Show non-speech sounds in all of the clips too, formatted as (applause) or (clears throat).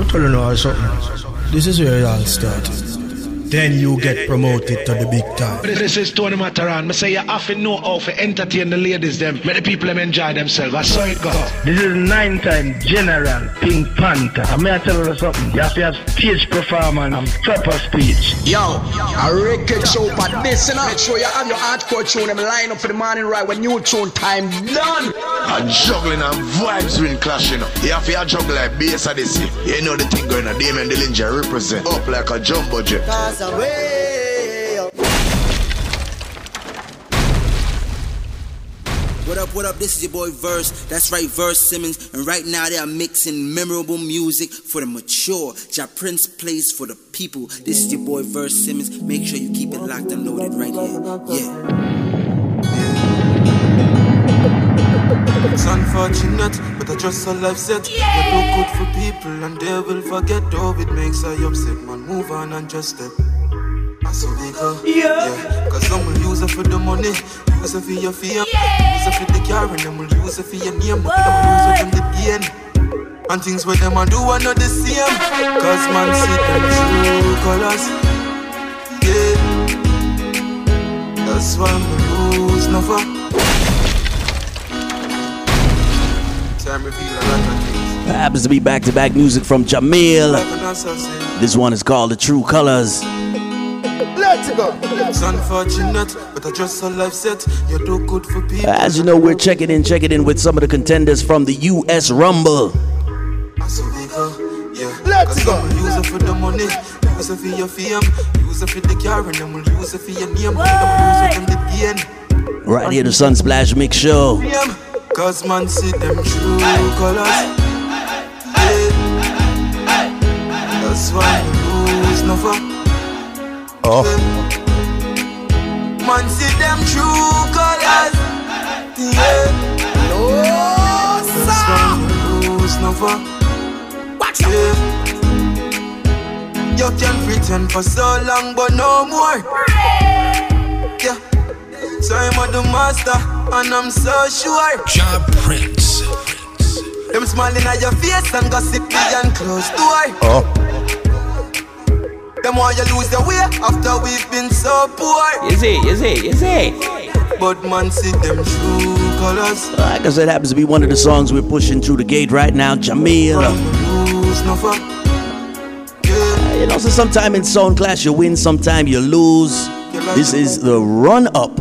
I'm telling you something. This is where it all started then you get promoted to the big time. This is Tony Matterhorn. I say you have to know how to entertain the ladies them, make the people them enjoy themselves. I saw it go. This is nine-time General Pink Panther. I may I tell you something. You have to have stage performance and proper speech. Yo, a record show for this, you know. Make sure you have your hardcore tune them line up for the morning right when you tune time done. And juggling and vibes will clash, you know. You have to juggle like bass of this. You know the thing going on. Damien Dillinger represent up like a jumbo jet away. What up, what up? This is your boy Verse. That's right, Verse Simmons. And right now they are mixing memorable music for the mature. Ja Prince plays for the people. This is your boy Verse Simmons. Make sure you keep it locked and loaded right here. Yeah. It's unfortunate, but I just a life set. Yeah. You do good for people and they will forget. Though it makes I upset, man. Move on and just step. So we go, yeah. yeah. Cause some will use it for the money, use it for your fame, yeah. use it for the car, and them will use it for your name, but them will use it for the gain. And things where them a do are not the same. Cause man see them true colors. Yeah. That's why I'm lose never. Time reveal a lot of things. Happens to be back to back music from Jamil. This one is called The True Colors. Let's go. It's unfortunate, but I just a life set. You do good for people. As you know, we're checking in, checking in with some of the contenders from the US Rumble. So we go, yeah. Let's go. Use it for the money, use it for your fame, use it for the car, and then we'll use it for your name, but then we'll use it from the pain. Right here, the Sunsplash Mix Show. Cause man see them true colors. That's why we lose never. Oh. Man, see them true colors. Yeah. No, sir. Lose never. Watch yeah. You can pretend for so long, but no more. Yeah. So I'm the master, and I'm so sure. John Prince. Them smiling at your face and gossip behind closed door. Oh. Them want you lose your way after we've been so poor. You see, you see, you. But man, see them true colors. Like I said, it happens to be one of the songs we're pushing through the gate right now, Jamil. Uh, you know, so sometime in Sound Clash you win, sometime you lose. This is the run up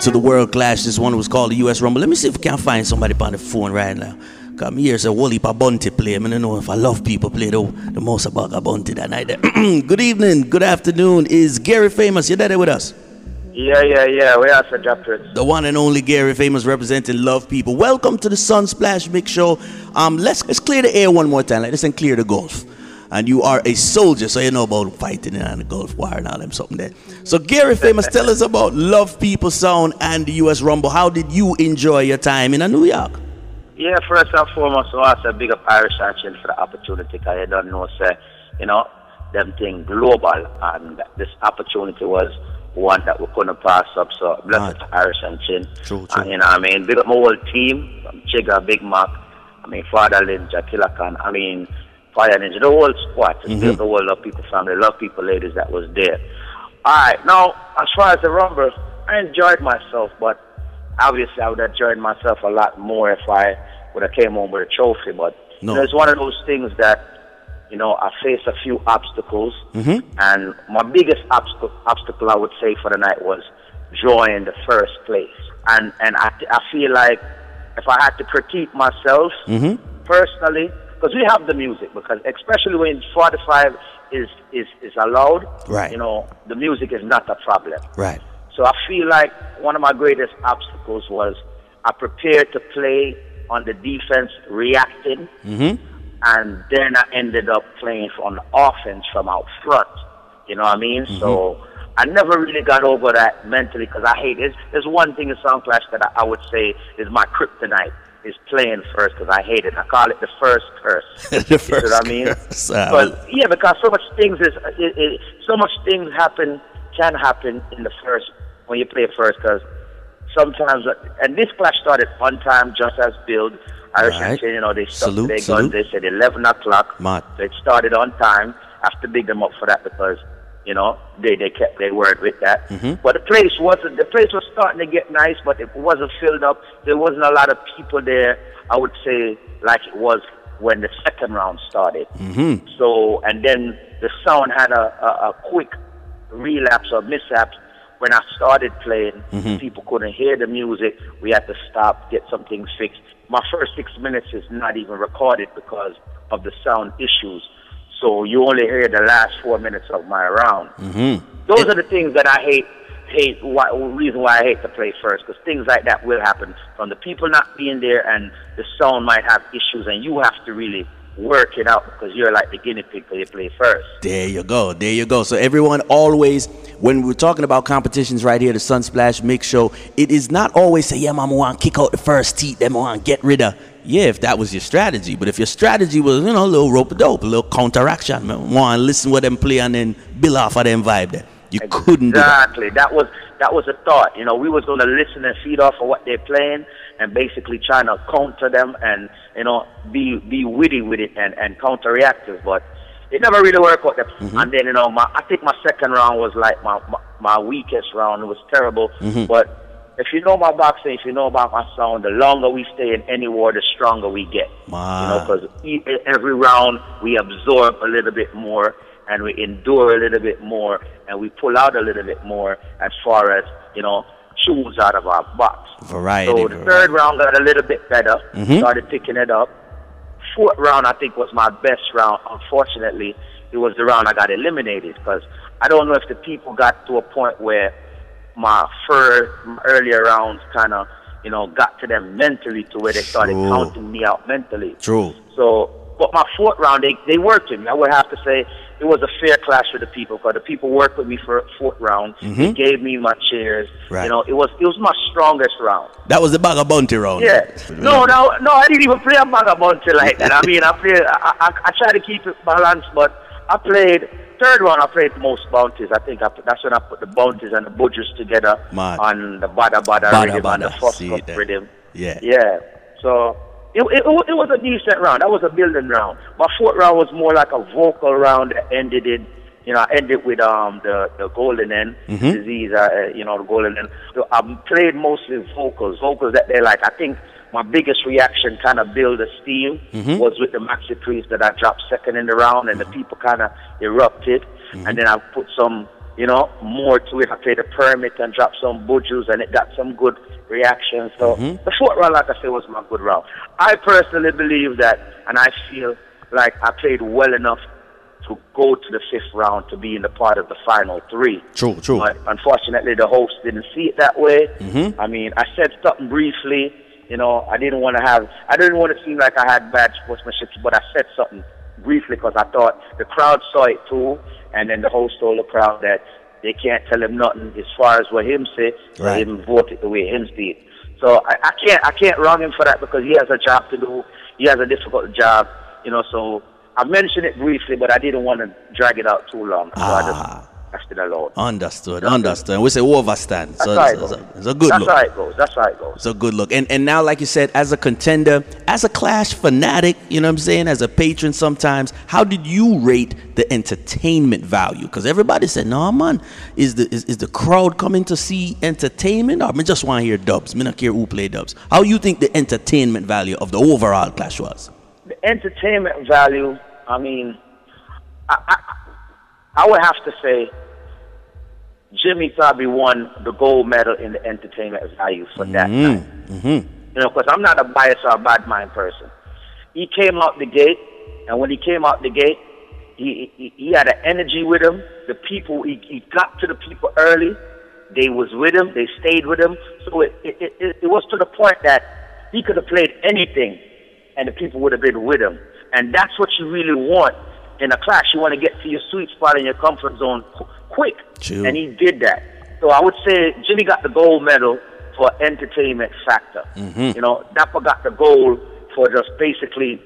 to the World Clash. This one was called the US Rumble. Let me see if we can't find somebody on the phone right now. Come here, a of bunty play. I don't know if I love people play the, the most about a bunty that night. (clears throat) good evening, good afternoon. Is Gary Famous? You're there with us? Yeah, yeah, yeah. We are Sir The one and only Gary Famous representing Love People. Welcome to the Sun Splash Mix Show. Um, let's let's clear the air one more time. Like, let's clear the Gulf. And you are a soldier, so you know about fighting and the Gulf War and all them something there. So Gary Famous, tell us about Love People Sound and the US Rumble. How did you enjoy your time in New York? Yeah, first and foremost, I want to big up Irish and Chin for the opportunity because I don't know, say, you know, them thing global and this opportunity was one that we couldn't pass up. So bless right. Irish and Chin. True, true. And, you know I mean? Big up my whole team, Chigga, Big Mac, I mean Father Ninja, Killer I mean Fire Ninja, the whole squad, mm-hmm. the whole Love People family, Love People ladies that was there. Alright, now as far as the rumble, I enjoyed myself, but obviously I would have enjoyed myself a lot more if I would I came home with a trophy. But no. you know, it's one of those things that you know I faced a few obstacles, mm-hmm. and my biggest obstacle, obstacle I would say for the night was drawing the first place. And and I, I feel like if I had to critique myself mm-hmm. personally, because we have the music, because especially when 45 is is is allowed, right? You know, the music is not a problem, right? So I feel like one of my greatest obstacles was I prepared to play on the defense reacting, mm-hmm. and then I ended up playing on the offense from out front. You know what I mean? Mm-hmm. So I never really got over that mentally because I hate it. There's one thing in Sound Clash that I, I would say is my kryptonite is playing first because I hate it. I call it the first curse. (laughs) the first you know what I mean? Curse. but yeah, because so much things is it, it, so much things happen can happen in the first when you play first because sometimes, and this clash started one time just as build, Irish Right. Chain, you know, they stuck Salute, their salute. guns. They said 11 o'clock. Mad. So it started on time. I have to big them up for that because, you know, they, they kept their word with that. Mhm. But the place wasn't, the place was starting to get nice, but it wasn't filled up. There wasn't a lot of people there, I would say, like it was when the second round started. Mm-hmm. So, and then the sound had a, a, a quick relapse or mishap when I started playing. Mhm. People couldn't hear the music. We had to stop, get some things fixed. My first six minutes is not even recorded because of the sound issues. So you only hear the last four minutes of my round. Mm-hmm. Those are the things that I hate. Hate why reason why I hate to play first because things like that will happen from the people not being there and the sound might have issues and you have to really work it out because you're like the guinea pig because you play first. There you go. There you go. So everyone always, when we're talking about competitions right here, the Sunsplash Mix Show, it is not always say, yeah, mama want to kick out the first teeth, them want to get rid of. Yeah, if that was your strategy. But if your strategy was, you know, a little rope a dope, a little counteraction, want to listen what them play and then build off of them vibe there. You couldn't do that. Exactly. That was that was a thought. You know, we was gonna listen and feed off of what they're playing and basically trying to counter them and you know be be witty with it and and counter reactive, but it never really worked out. Mm-hmm. And then you know, my I think my second round was like my my, my weakest round. It was terrible, Mhm. but if you know my boxing, if you know about my sound, the longer we stay in any war, the stronger we get. You know, because every round we absorb a little bit more and we endure a little bit more and we pull out a little bit more as far as, you know, choose out of our box. Variety. So the variety. third round got a little bit better. Mhm. Started picking it up. Fourth round, I think, was my best round. Unfortunately, it was the round I got eliminated because I don't know if the people got to a point where my first my earlier rounds kind of, you know, got to them mentally to where they started True. counting me out mentally. True. So, but my fourth round, they, they worked with me. I would have to say it was a fair clash with the people because the people worked with me for a fourth round. They Mhm. gave me my chairs. Right. You know, it was it was my strongest round. That was the bag bounty round. Yeah. No, no, no. I didn't even play a Magamonte like that. I (laughs) mean, I played. I, I, I tried to keep it balanced, but I played third round. I played most bounties. I think I, put- that's when I put the bounties and the budgers together Mad. on the bada bada, Bada rhythm and the first See cup rhythm. Yeah. Yeah. So it, it, it was a decent round. That was a building round. My fourth round was more like a vocal round that ended in, you know, I ended with um the, the golden end Mhm. disease, uh, uh, you know, the golden end. So I played mostly vocals, vocals that they like. I think my biggest reaction kind of build a steam Mhm. was with the Maxi Priest that I dropped second in the round and the people kind of erupted. And then I put some, you know, more to it. I played a permit and dropped some budgels and it got some good reactions. So Mhm. the fourth round, like I said, was my good round. I personally believe that, and I feel like I played well enough to go to the fifth round to be in the part of the final three. True, true. But unfortunately, the host didn't see it that way. Mhm. I mean, I said something briefly. You know, I didn't want to have, I didn't want to seem like I had bad sportsmanship, but I said something briefly because I thought the crowd saw it too, and then the host told the crowd that they can't tell him nothing as far as what him say, Right. him vote it the way him it. So I, I can't, I can't wrong him for that because he has a job to do. He has a difficult job, you know. So I mentioned it briefly, but I didn't want to drag it out too long. So I Ah. It alone. Understood. Understood. We say overstand. That's So how it it's, goes. it's a, it's a good That's look. how it goes. That's how it goes. It's a good look. And and now, like you said, as a contender, as a Clash fanatic, you know what I'm saying, as a patron sometimes, how did you rate the entertainment value? Because everybody said, no, man, is the is, is the crowd coming to see entertainment? Or I just want to hear dubs. Me not care who play dubs. How you think the entertainment value of the overall Clash was? The entertainment value. I mean, I, I, I would have to say Jimmy probably won the gold medal in the entertainment value for that night. Mm-hmm. You know, because I'm not a bias or a bad mind person. He came out the gate, and when he came out the gate, he he, he had an energy with him. The people, he, he got to the people early. They was with him. They stayed with him. So it it, it, it was to the point that he could have played anything, and the people would have been with him. And that's what you really want in a class. You want to get to your sweet spot in your comfort zone qu- quick. True. And he did that. So I would say Jimmy got the gold medal for entertainment factor. Mhm. You know, Dapper got the gold for just basically.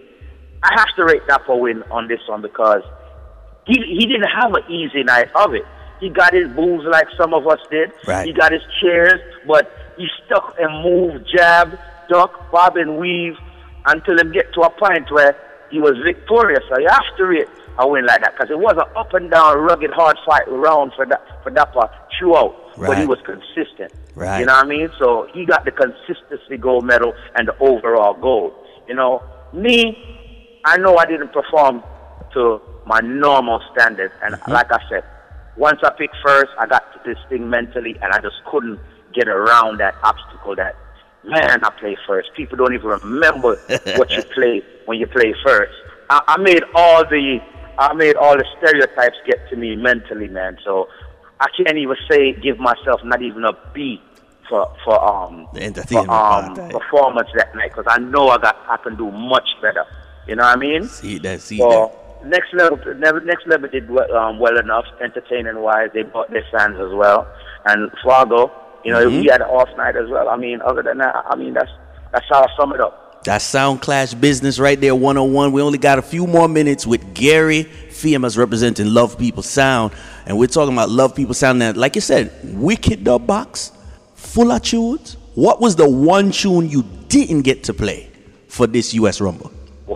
I have to rate Dapper win on this one because he he didn't have an easy night of it. He got his moves like some of us did. Right. He got his chairs, but he stuck and moved, jab, duck, bob and weave. until him get to a point where he was victorious. So you have to rate a win like that because it was an up and down, rugged, hard fight round for that for Dapper throughout, right. but he was consistent. Right. You know what I mean? So he got the consistency gold medal and the overall gold. You know, me, I know I didn't perform to my normal standards, and mm-hmm. like I said, once I picked first, I got to this thing mentally, and I just couldn't get around that obstacle that man, I play first. People don't even remember what you (laughs) play when you play first. I, I made all the I made all the stereotypes get to me mentally, man. So I can't even say give myself not even a B for for um for, um performance that night because I know I got I can do much better. You know what I mean? See that, see so, that. Next level, next level did well, um, well enough, entertaining wise. They bought their fans as well, and Fargo, you know, mm-hmm. he had an off night as well. I mean, other than that, I mean that's that's how I sum it up. That Sound Clash business right there, 101. We only got a few more minutes with Gary Famous representing Love People Sound. And we're talking about Love People Sound. Now, like you said, wicked dub box, full of tunes. What was the one tune you didn't get to play for this US Rumble? (laughs)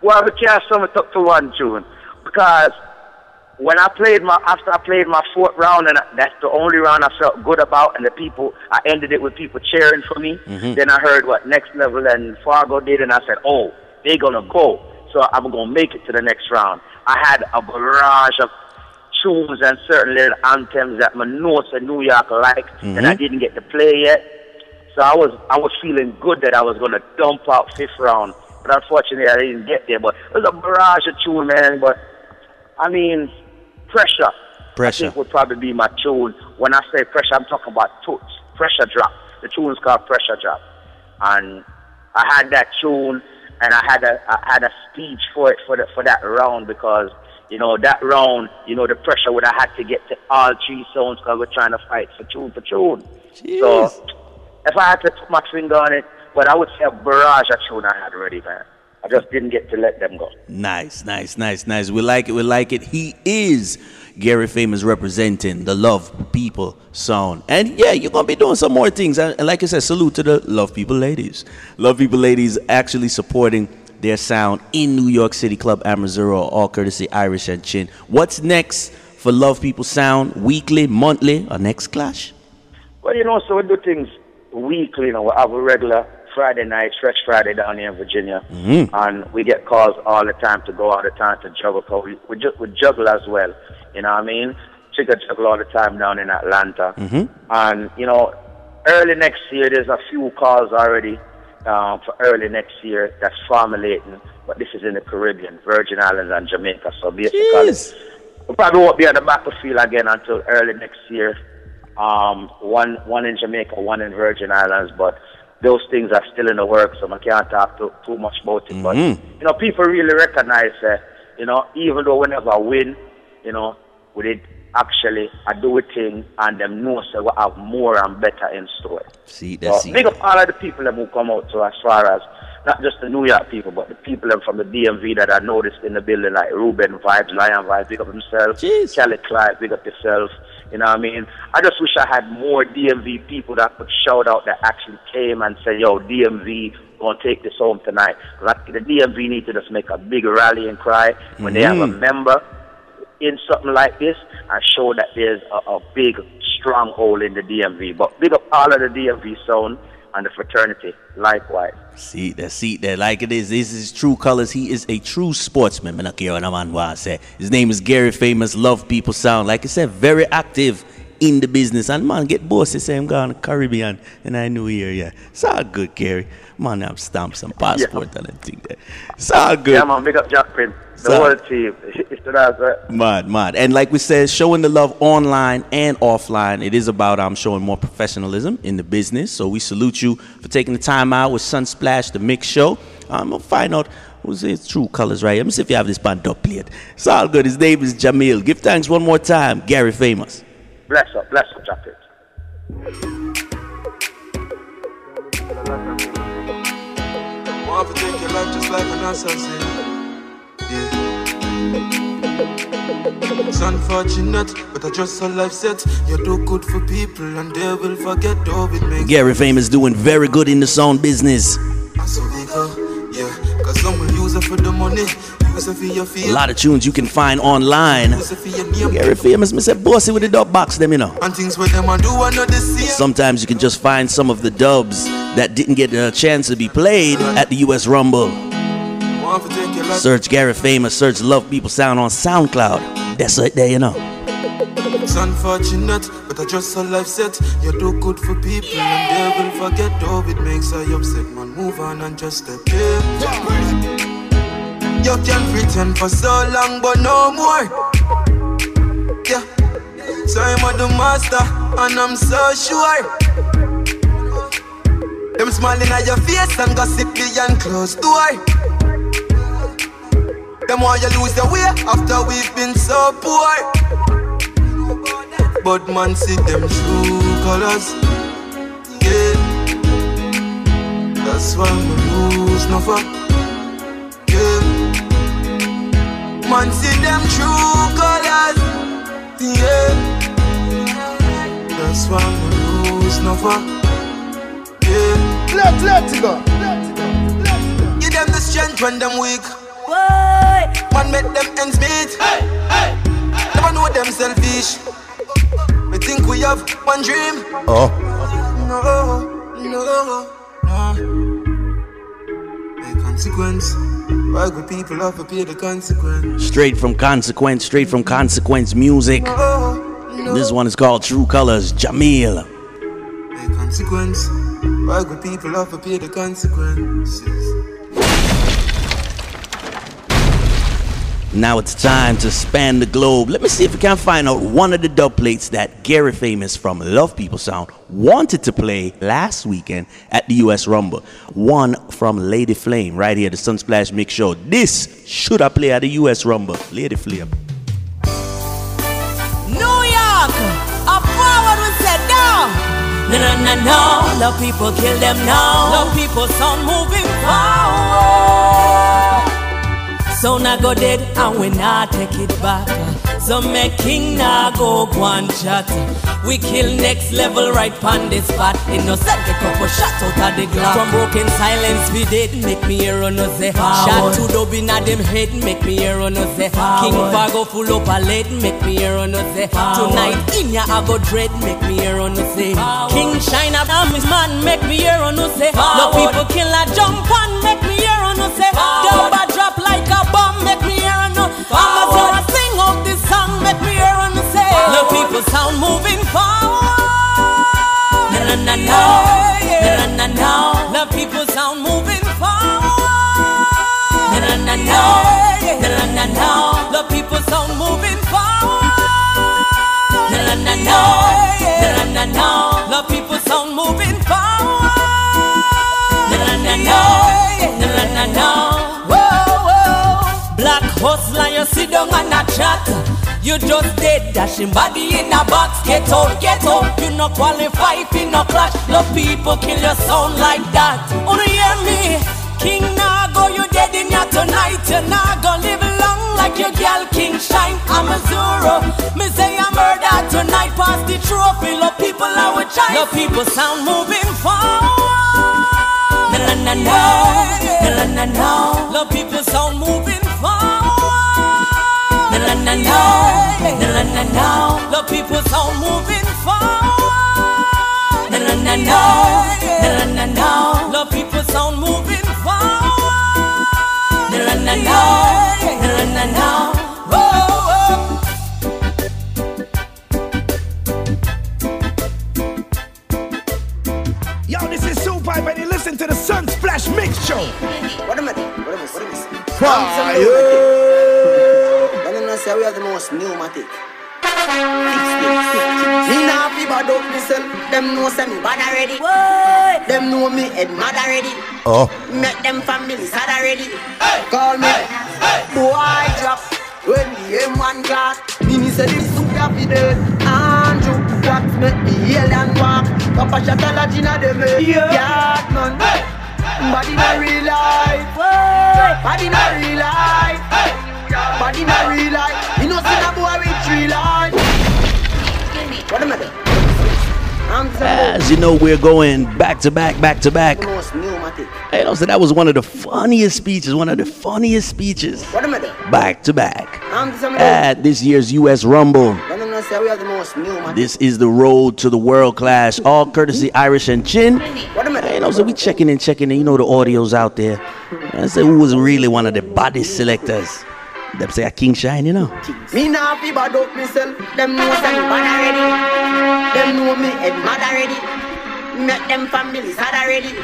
well, we can't sum it up to one tune because when I played my after I played my fourth round, and that's the only round I felt good about, and the people I ended it with people cheering for me. Mm-hmm. Then I heard what Next Level and Fargo did, and I said, "Oh, they're gonna go." So I'm gonna make it to the next round. I had a barrage of tunes and certain little anthems that my notes in New York liked, mm-hmm. and I didn't get to play yet. So I was I was feeling good that I was gonna dump out fifth round, but unfortunately I didn't get there. But it was a barrage of tune, man. But I mean pressure. Pressure. I think would probably be my tune. When I say pressure, I'm talking about toots. Pressure drop. The tune's called Pressure Drop. And I had that tune and I had a I had a speech for it for the, for that round because you know that round you know the pressure would have had to get to all three zones because we're trying to fight for tune for tune. Jeez. So if I had to put my finger on it, but I would say a barrage of tune I had already, man. I just didn't get to let them go. Nice, nice, nice, nice. We like it. We like it. He is Gary Famous representing the Love People sound. And yeah, you're going to be doing some more things. And like I said, salute to the Love People ladies. Love People ladies actually supporting their sound in New York City Club Amazura, all courtesy Irish and Chin. What's next for Love People Sound? Weekly, monthly, or next clash? Well, you know, so we do things weekly. You know, we have a regular Friday night, Fresh Friday down here in Virginia, mm-hmm. and we get calls all the time to go all the time to juggle. Cause we we, ju- we juggle as well. You know what I mean? Chica juggle all the time down in Atlanta, mm-hmm. and you know, early next year there's a few calls already um, for early next year that's formulating, but this is in the Caribbean, Virgin Islands and Jamaica. So basically, Jeez. we probably won't be on the battlefield again until early next year. Um, one one in Jamaica, one in Virgin Islands, but those things are still in the works, so I can't talk too, too much about it. Mm-hmm. But you know, people really recognize that. You know, even though whenever I win, you know, we did actually I do a thing and them know so we have more and better in store. See, that's so, big up all of the people that will come out to as far as not just the New York people, but the people from the DMV that I noticed in the building, like Ruben Vibes, Lion Vibes, big up himself, Jeez. Kelly Clyde, big up yourself. You know what I mean? I just wish I had more DMV people that could shout out that actually came and say, yo, DMV, gonna take this home tonight. Like the DMV need to just make a big rally and cry when mm-hmm. they have a Mm-hmm. member in something like this and show that there's a, a big stronghold in the DMV. But big up all of the DMV zone and the fraternity likewise. See that see that like it is. This is true colors. He is a true sportsman. His name is Gary Famous. Love people sound. Like I said, very active in the business. And man, get bossy. Say I'm going Caribbean and I New Year. Yeah, it's all good, Gary. Man, I'm stamp some passport Yeah. and everything there. It's all good. Yeah, man, big up Jack Prince. The So- whole team. It's the last, right? Mad, mad. And like we said, showing the love online and offline. It is about um, showing more professionalism in the business. So we salute you for taking the time out with Sunsplash, the mix show. Um, we'll find out who's his true colors right here. Let me see if you have this band up yet. It's all good. His name is Jamil. Give thanks one more time. Gary Famous. Bless up, bless up, Jack Prince. Want to take your life just like an assassin. Yeah. It's unfortunate, but I just a life set. You do good for people and they will forget how it makes Gary Famous doing very good in the sound business. Ah, so we go, Some will use it for the money. A lot of tunes you can find online. Gary Famous, me say, bossy with the dub box, them, you know. And things where them do another. Sometimes you can just find some of the dubs that didn't get a chance to be played at the US Rumble. Search Gary Famous, search Love People Sound on SoundCloud. That's right there, you know. It's unfortunate, but I just a life set. You do good for people, and they will forget. Oh, it makes I upset, man. Move on and just step in. You can pretend for so long, but no more. Yeah, so I'm the master, and I'm so sure. Them smiling at your face and gossip behind closed door. Them want you lose your way after we've been so poor. But man, see them true colors. Yeah, that's why we lose no fuck. Man see them true colors. Yeah. That's why we lose no far. Yeah. Let, let's go. Give them the strength when them weak. Why? Man make them ends meet. Hey, hey, hey. Never know them selfish. We think we have one dream. Oh. No, no, no. A consequence. Why good people to pay the consequence? Straight from consequence, straight from consequence music. Oh, this one is called True Colors, Jamil. A consequence. Why good people to pay the consequences? Now it's time to span the globe. Let me see if we can find out one of the dub plates that Gary Famous from Love People Sound wanted to play last weekend at the US Rumble. One from Lady Flame right here, the Sunsplash Mix Show. This should I play at the US Rumble. Lady Flame. New York, up forward we said down. No, no, no, no. Love people kill them now. Love people sound moving forward. So now go dead and we not take it back. So make king now go one chat. We kill next level right on the spot. Innocent a couple shot out of the glass. From broken silence we did make me hear on us eh. say. Shot to dub in a them head make me hear on us eh. say. King Fargo full up a lead make me hear on us eh. say. Tonight in ya I go dread make me hear on us say. King Shine up on his man make me hear on us say. No people kill a jump on make me hear on us say. Drop like a bomb make me hear on us. I'ma throw a sing out this song make me hear say. The people sound moving forward. Na na na na. Na na. The people sound moving forward. Na na na na. Na na na. The people sound moving forward. Na na na na. Na na na na. The people sound moving forward. Na na na na. Na na hustler, you sit down and a chat. You just dead, dashing body in a box. Get out, get out. You no qualify, you no clash. No people kill your sound like that. Oh, Wanna hear me? King Nago, you dead in ya tonight. You not gonna live long like your girl King Shine. I'm a Zoro. Me say I'm murder tonight. Pass the trophy. Love people are with child. No people sound moving forward. Na na na na. Na na na na. Love people sound moving forward. Na na na na. Na na na na. Love people sound moving forward. Na na na na. Na na na na. Love people sound moving forward. Na na na na. Na na na. Yo, this is Super you listen to the Sun Splash Mix Show. What am I? What am I What am I Fire! But then I say we have the most pneumatic. Me nah fi bad up myself. Them know say me bad already. Them know me head mad already. Oh. Make them family sad already. Call me boy drop when the M1 class. Me me say this super fi dead. Andrew what make me yell and walk. Papa shot a lot inna them head. Yard man. Body not real life. Body not real life. Body not real life. You know see a boy with three life. What am I doing? As you know, we're going back to back, back to back. Hey, also, that was one of the funniest speeches, one of the funniest speeches. What am I doing? Back to back. I'm just saying, At this year's US Rumble. Let them know say we are the most new, man. This is the road to the world clash, all courtesy Irish and Chin. Hey, know, so we checking and checking in. You know the audio's out there. I say who was really one of the body selectors. Them say a King Shine, you know. Me nah fi bad up myself. Them know say me bad already. Them know me head mad already. Make them families sad already.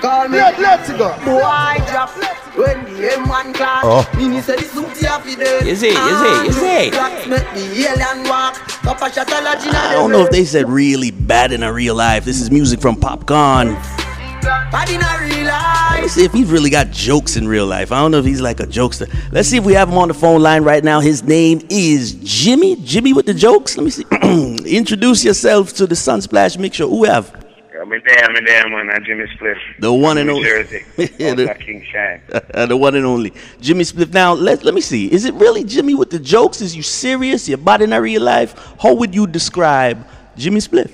Call me. Let, let's go. Boy drop. When the M1 class. Oh. Me say the suit here fi dead. Is it? Is it? Is it? Blacks make the alien walk. Papa Shatalaji I don't know if they said really bad in a real life. This is music from Popcorn. Bad in real life. Let's see if he's really got jokes in real life. I don't know if he's like a jokester. Let's see if we have him on the phone line right now. His name is Jimmy. Jimmy with the jokes. Let me see. (clears throat) Introduce yourself to the Sunsplash Mix Show. Who we have? I'm there, I'm there, man. I'm Jimmy Spliff. The one and only. Jersey. (laughs) Yeah, the- King Shine. (laughs) the one and only Jimmy Spliff. Now let let me see. Is it really Jimmy with the jokes? Is you serious? Your body in real life? How would you describe Jimmy Spliff?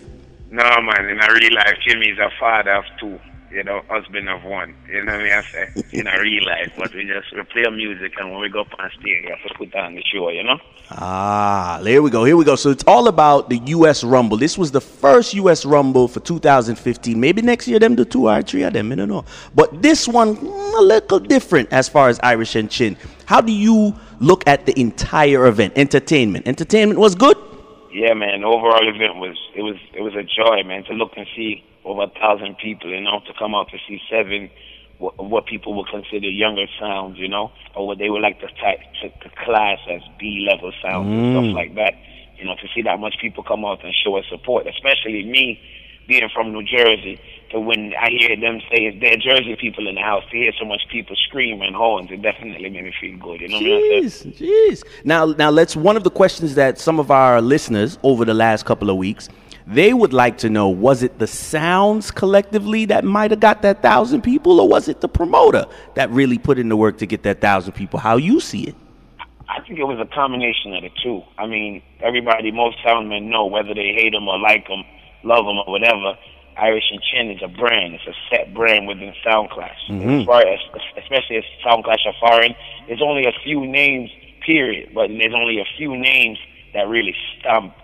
No, man. In a real life, Jimmy is a father of two. You know, husband of one. You know what I mean? I say in a real life, but we just we play music, and when we go up on stage, we have to put on the show. You know? Ah, there we go. Here we go. So it's all about the U.S. Rumble. This was the first U.S. Rumble for 2015. Maybe next year them do two or three of them. I don't know. But this one mm, a little different as far as Irish and Chin. How do you look at the entire event? Entertainment. Entertainment was good. Yeah, man. The overall event was it was it was a joy, man, to look and see over a thousand people. You know, to come out to see seven what, what people would consider younger sounds. You know, or what they would like to type to, to class as B level sounds and Mm. stuff like that. You know, to see that much people come out and show us support, especially me being from New Jersey. To when I hear them say it's their Jersey people in the house, to hear so much people screaming horns, it definitely made me feel good. You know what I'm saying? Jeez, jeez. Now, now let's. One of the questions that some of our listeners over the last couple of weeks, they would like to know: Was it the sounds collectively that might have got that thousand people, or was it the promoter that really put in the work to get that thousand people? How you see it? I think it was a combination of the two. I mean, everybody, most soundmen know whether they hate them or like them, love them or whatever. Irish and Chin is a brand. It's a set brand within Sound Clash. Mhm. As far as, especially as Sound Clash are foreign, there's only a few names, period. But there's only a few names that really stump,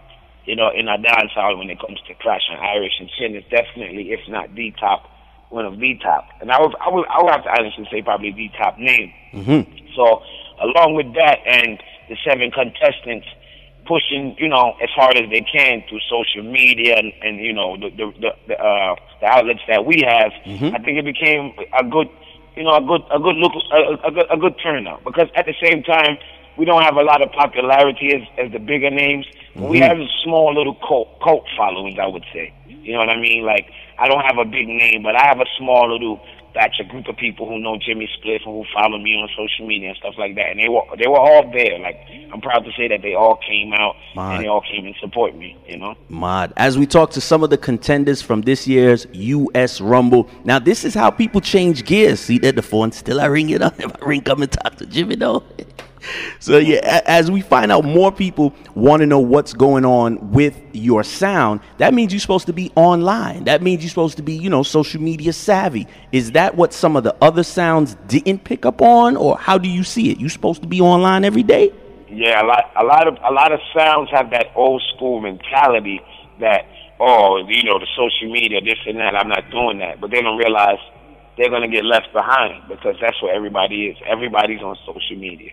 you know, in our dance hall when it comes to Clash. And Irish and Chin is definitely, if not the top, one of the top. And I would, I would, I would have to honestly say probably the top name. Mm-hmm. So along with that and the seven contestants pushing, you know, as hard as they can through social media and, and you know the the the, the, uh, the outlets that we have, Mhm. I think it became a good, you know, a good a good look a, a, good, a good turnout because at the same time we don't have a lot of popularity as as the bigger names. We Mhm. have a small little cult cult followings, I would say. You know what I mean? Like I don't have a big name, but I have a small little batch, a group of people who know Jimmy Spliff and who follow me on social media and stuff like that. And they were they were all there. Like I'm proud to say that they all came out My. and they all came and support me. You know. Mod. As we talk to some of the contenders from this year's U.S. Rumble. Now, this is how people change gears. See that the phone still I ring it up. (laughs) If I ring, come and talk to Jimmy though. (laughs) so yeah, as we find out more people want to know what's going on with your sound, that means you're supposed to be online. That means you're supposed to be, you know, social media savvy. Is that what some of the other sounds didn't pick up on, or how do you see it? You're supposed to be online every day? Yeah, a lot, a lot of, a lot of sounds have that old school mentality that, oh, you know, the social media, this and that. I'm not doing that, but they don't realize they're gonna get left behind because that's where everybody is. Everybody's on social media.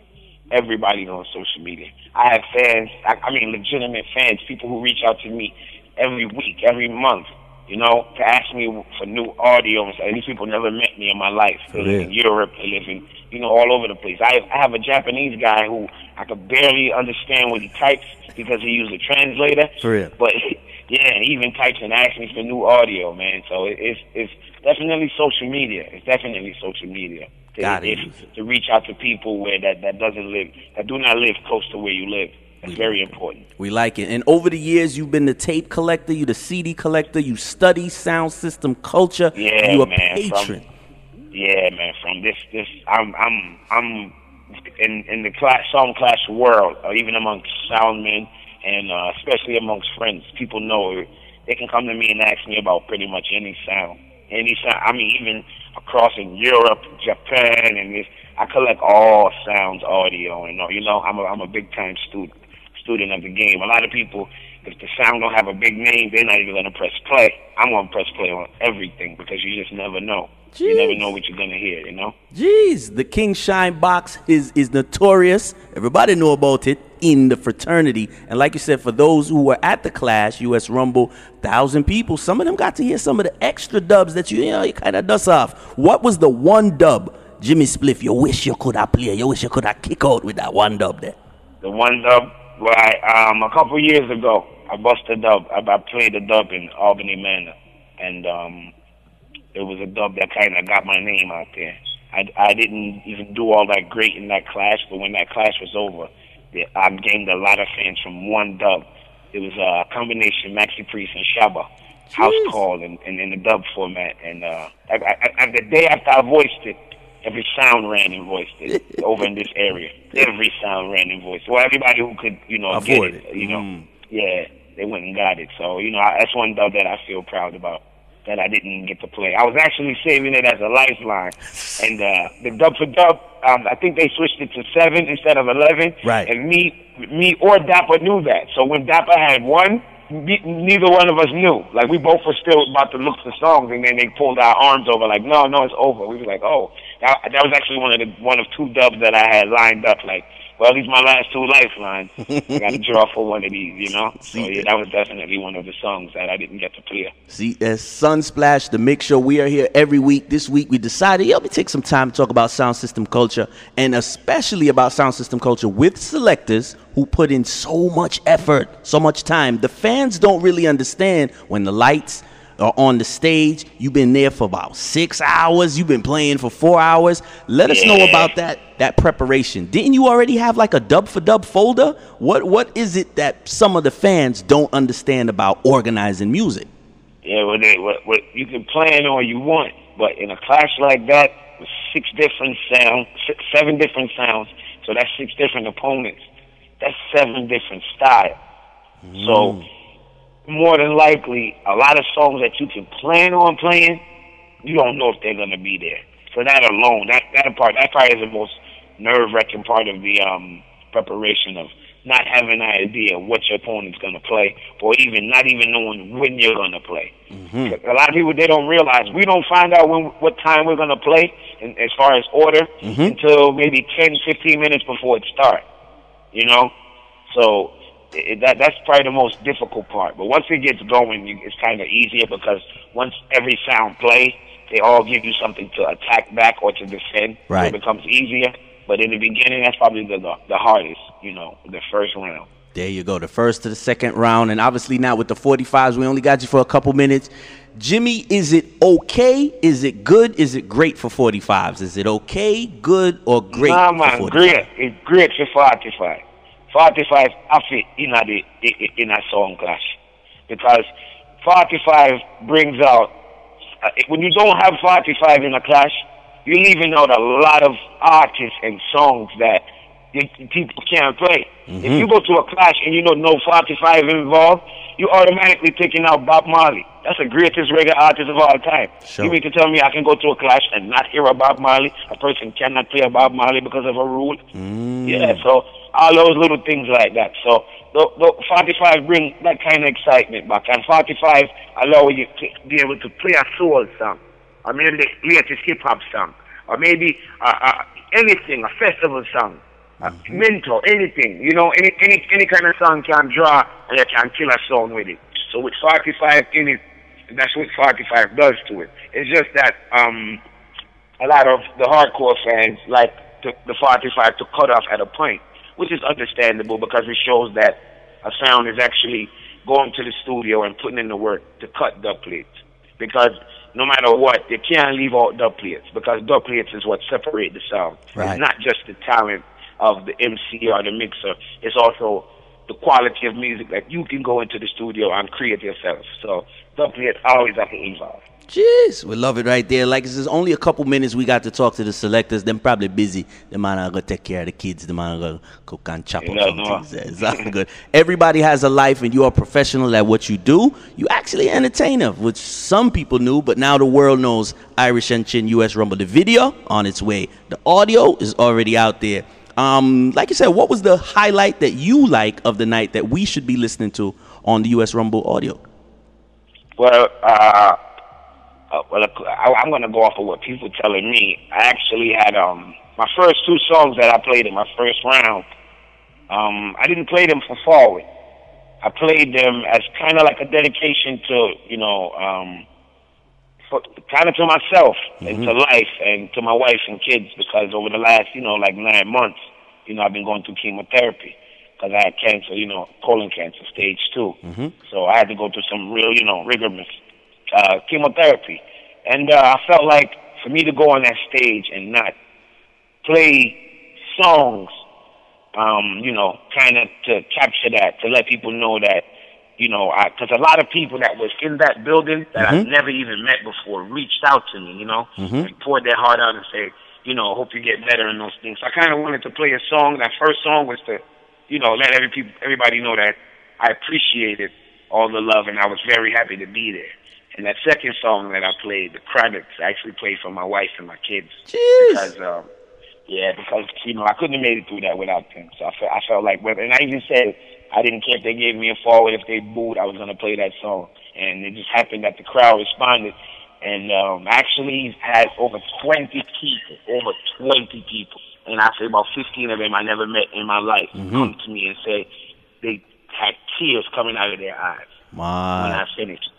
Everybody's on social media. I have fans. I, I mean, legitimate fans. People who reach out to me every week, every month. You know, to ask me for new audio. And these people never met me in my life. They live in Europe. They live in, you know, all over the place. I, I have a Japanese guy who I could barely understand what he types because he used a translator. For real. But (laughs) yeah, he even types and asks me for new audio, man. So it, it's it's definitely social media. It's definitely social media. To, Got it. if- to reach out to people where that that doesn't live, that do not live close to where you live. That's very important. We like it. And over the years, you've been the tape collector, you the CD collector, you study sound system culture, Yeah, you a man. patron. From, yeah, man. From this, this, I'm, I'm, I'm in in the class, sound class world, or even amongst sound men, and uh, especially amongst friends. People know it they can come to me and ask me about pretty much any sound, any sound. I mean, even across in Europe, Japan, and this. I collect all sounds, audio, and all. You know, I'm a I'm a big time student student of the game. A lot of people, if the sound don't have a big name, they're not even gonna press play. I'm gonna press play on everything because you just never know. You never know what you're gonna hear. You know. Jeez, the King Shine box is is notorious. Everybody know about it in the fraternity. And like you said, for those who were at the Clash, US Rumble, thousand people, some of them got to hear some of the extra dubs that you, you know, you kind of dust off. What was the one dub, Jimmy Spliff, you wish you could have played, you wish you could have kick out with that one dub there? The one dub, right? Um, a couple years ago, I busted dub. I, I played a dub in Albany Manor, and um, it was a dub that kind of got my name out there. I, I didn't even do all that great in that clash, but when that clash was over, I gained a lot of fans from one dub. It was a combination Maxi Priest and Shabba house call in, in, in the dub format, and uh, I, I, I, the day after I voiced it, every sound ran and voiced it (laughs) over in this area. Every sound ran and voiced. Well, everybody who could, you know, get it, it. you know, Mm. yeah, they went and got it. So you know, I, that's one dub that I feel proud about that I didn't get to play. I was actually saving it as a lifeline, and uh, the dub for dub, um, I think they switched it to seven instead of eleven. Right. And me, me or Dapper knew that. So when Dapper had one, ne- neither one of us knew. Like we both were still about to look for songs, and then they pulled our arms over. Like, no, no, it's over. We were like, oh, that, that was actually one of the one of two dubs that I had lined up. Like, well, these my last two lifelines. (laughs) I got to draw for one of these, you know. So yeah, eh. that was definitely one of the songs that I didn't get to play. See, as Sunsplash, the mix show, we are here every week. This week we decided, yeah, let me take some time to talk about sound system culture, and especially about sound system culture with selectors who put in so much effort, so much time. The fans don't really understand when the lights are on the stage. You've been there for about six hours. You've been playing for four hours. Let us know about that that preparation. Didn't you already have like a dub for dub folder? What what is it that some of the fans don't understand about organizing music? Yeah, well, they, what, what you can plan all you want, but in a clash like that with six different sounds, six, seven different sounds, so that's six different opponents. That's seven different styles. So mm. More than likely, a lot of songs that you can plan on playing, you don't know if they're gonna be there. So that alone, that that part, that part is the most nerve wracking part of the um preparation of not having an idea what your opponent's gonna play, or even not even knowing when you're gonna play. A lot of people they don't realize we don't find out when what time we're gonna play, in, as far as order, until maybe 10, 15 minutes before it starts. You know, so it, that that's probably the most difficult part. But once it gets going, you, it's kind of easier because once every sound plays, they all give you something to attack back or to defend. So Right. it becomes easier. But in the beginning, that's probably the the, the hardest. You know, the first round. There you go, the first to the second round, and obviously now with the 45s, we only got you for a couple minutes. Jimmy, is it okay? Is it good? Is it great for 45s? Is it okay, good, or great? Nah, man, 45s? great. It's great for 45. 45 I fit in a, the, in a song clash. Because 45 brings out, uh, when you don't have 45 in a clash, you're leaving out a lot of artists and songs that you- people can't play. If you go to a clash and you know no 45 involved, you automatically taking out Bob Marley. That's the greatest reggae artist of all time. Sure. You mean to tell me I can go to a clash and not hear a Bob Marley? A person cannot play a Bob Marley because of a rule? Yeah, so all those little things like that. So the, the 45 bring that kind of excitement back. And 45 allow you to be able to play a soul song. Or maybe the latest hip hop song. Or maybe uh, uh, anything, a festival song. A mentor, anything. You know, any, any, any kind of song can draw and you can kill a song with it. So with 45 in it, that's what 45 does to it. It's just that um, a lot of the hardcore fans like the, the 45 to cut off at a point, which is understandable because it shows that a sound is actually going to the studio and putting in the work to cut dub plates. Because no matter what, they can't leave out dub plates because dub plates is what separate the sound. Right. It's not just the talent of the MC or the mixer. It's also the quality of music that you can go into the studio and create yourself. So dub plates always have to evolve. Jeez, we love it right there. Like this is only a couple minutes we got to talk to the selectors. Them probably busy. The man are gonna take care of the kids. The man are gonna cook and chop up Yeah, some things. It's all good. Everybody has a life, and you are professional at what you do. You actually an entertainer, which some people knew, but now the world knows. Irish and Chin U.S. Rumble. The video on its way. The audio is already out there. Um, like you said, what was the highlight that you like of the night that we should be listening to on the U.S. Rumble audio? Well, uh, uh, well, I, I'm going to go off of what people telling me. I actually had um my first two songs that I played in my first round. Um, I didn't play them for forward. I played them as kind of like a dedication to you know um, for, kind of to myself and to life and to my wife and kids because over the last you know like nine months, you know I've been going through chemotherapy because I had cancer, you know, colon cancer, stage 2 Mm-hmm. so I had to go through some real, you know, rigorous uh, chemotherapy. And uh, I felt like for me to go on that stage and not play songs, um, you know, kind of to capture that, to let people know that, you know, because a lot of people that was in that building that I've Mhm. never even met before reached out to me, you know, Mhm. and poured their heart out and said, you know, hope you get better and those things. So I kind of wanted to play a song. That first song was to, you know, let every people, everybody know that I appreciated all the love and I was very happy to be there. And that second song that I played, the credits, I actually played for my wife and my kids. Because, um, yeah, because you know I couldn't have made it through that without them. So I felt, I felt like, whether, and I even said I didn't care if they gave me a forward, if they booed, I was gonna play that song. And it just happened that the crowd responded, and um, actually had over 20 people, over 20 people, and I say about 15 of them I never met in my life Mhm. come to me and say they had tears coming out of their eyes. When I finished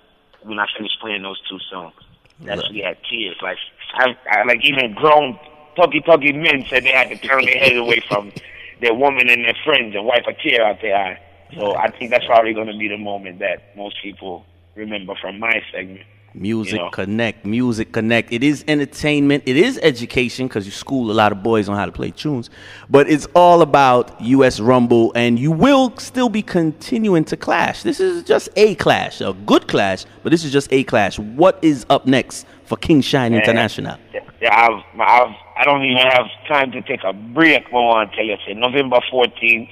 when I finished playing those two songs. They actually had tears. Like I, I like even grown puggy puggy men said they had to turn their head away from (laughs) their woman and their friends and wipe a tear out their eye. So I think that's probably going to be the moment that most people remember from my segment. Music You know. Connect, Music Connect. It is entertainment. It is education because you school a lot of boys on how to play tunes. But it's all about U.S. Rumble, and you will still be continuing to clash. This is just a clash, a good clash, but this is just a clash. What is up next for King Shine. International? Yeah, I've, I've, I don't even have time to take a break. But I want to tell you, say November 14th,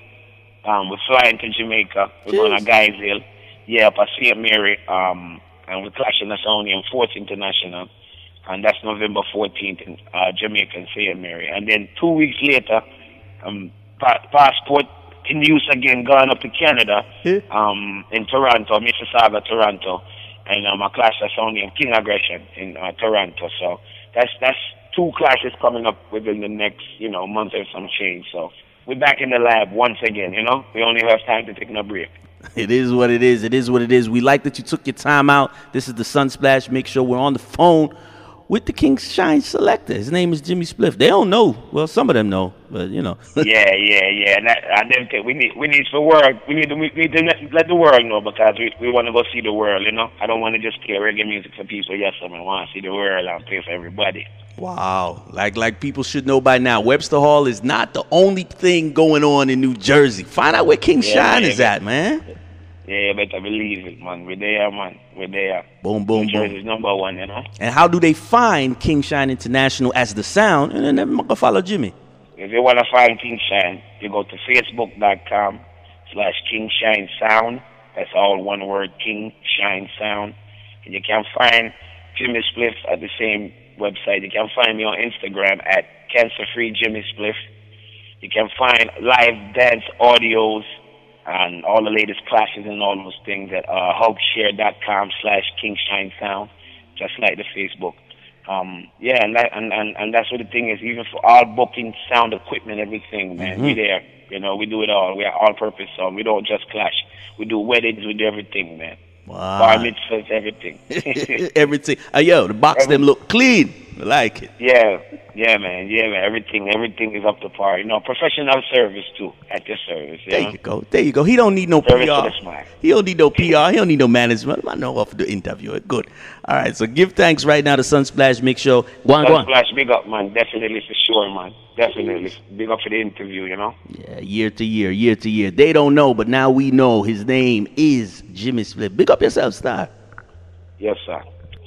um, we're flying to Jamaica. We're going to Guys Hill. Yeah, up at St. Mary. Um, and we're clashing us only on Fourth International. And that's November 14th in uh, Jamaica and St. Mary. And then two weeks later, um, pa- passport in use again, going up to Canada, um, in Toronto, Mississauga, Toronto. And um, I clash us only in King Aggression in uh, Toronto. So that's that's two clashes coming up within the next, you know, month or some change. So we're back in the lab once again, you know? We only have time to take a break. It is what it is. It is what it is. We like that you took your time out. This is the Sunsplash. Make sure we're on the phone with the King Shine selector. His name is Jimmy Spliff. They don't know. Well, some of them know, but you know. (laughs) yeah, yeah, yeah. And that, I think we need we need the world. We need to, we need to let- the world know because we we want to go see the world. You know, I don't want to just play reggae music for people. Yes, I want to see the world and play for everybody. Wow. Like like people should know by now. Webster Hall is not the only thing going on in New Jersey. Find out where King Yeah, Shine man. is at, man. Yeah, you better believe it, man. We're there, man. We're there. Boom, boom, New boom. Jersey's number one. You know. And how do they find King Shine International as the sound? And then they follow Jimmy. If you want to find King Shine, you go to facebook.com slash King Shine Sound. That's all one word, King Shine Sound. And you can find Jimmy Spliff at the same website. You can find me on Instagram at Cancer Free Jimmy Spliff. You can find live dance audios and all the latest classes and all those things at uh, hulkshare.com slash King Shine Sound, just like the Facebook. Um, yeah, and, that, and, and, and that's what the thing is, even for all booking, sound equipment, everything, man, Mhm. we there. You know, we do it all. We are all purpose so We don't just clash. We do weddings, we do everything, man. Wow. Bar mitzvahs, everything. (laughs) Everything. Uh, yo, the box them look clean. I like it. yeah, yeah, man, yeah, man. Everything, everything is up to par. You know, professional service too at this service. You There know? you go. There you go. He don't need no Service PR. He don't need no PR. He don't need no management. I know off the interview. Good. All right. So give thanks right now to Sunsplash Mix Show. Go on, go on. Sunsplash, big up, man. Definitely for sure, man. Definitely. Big up for the interview, you know? Yeah, year to year, year to year. They don't know, but now we know his name is Jimmy Spliff. Big up yourself, Star. Yes, sir.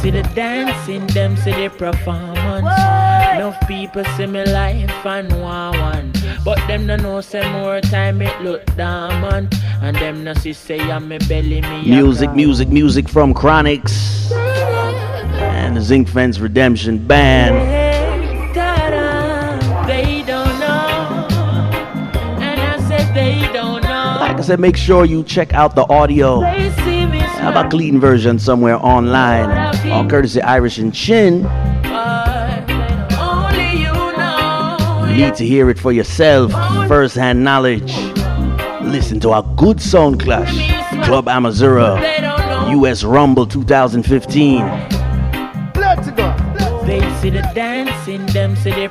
see the dancing, them see the performance. Enough people see me life and want one. But them no know say more time it look diamond. And them no see say I'm me belly me Music, music, music from Chronixx and the Zinc Fence Redemption Band. Hey, ta-da, They don't know. And I said they don't know. Like I said, make sure you check out the audio. Have a smile. clean version somewhere online, all courtesy Irish and Chin. You. Need to hear it for yourself, first-hand knowledge. Listen to our good sound clash, Club Amazura, US Rumble 2015.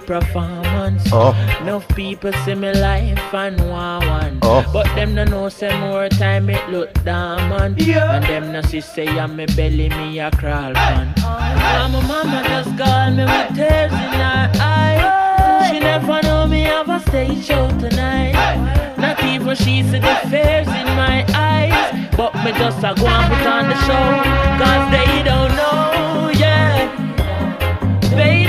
Performance. Oh. Enough people see me life and want one. Oh. But them no know say more time it look diamond. And them no see say I'm me belly me a crawl pan. And my mama just call me with tears in her eyes. She never know me have a stage show tonight. Not even she see the fears in my eyes. But me just a go and put on the show. Cause they don't know, yeah. They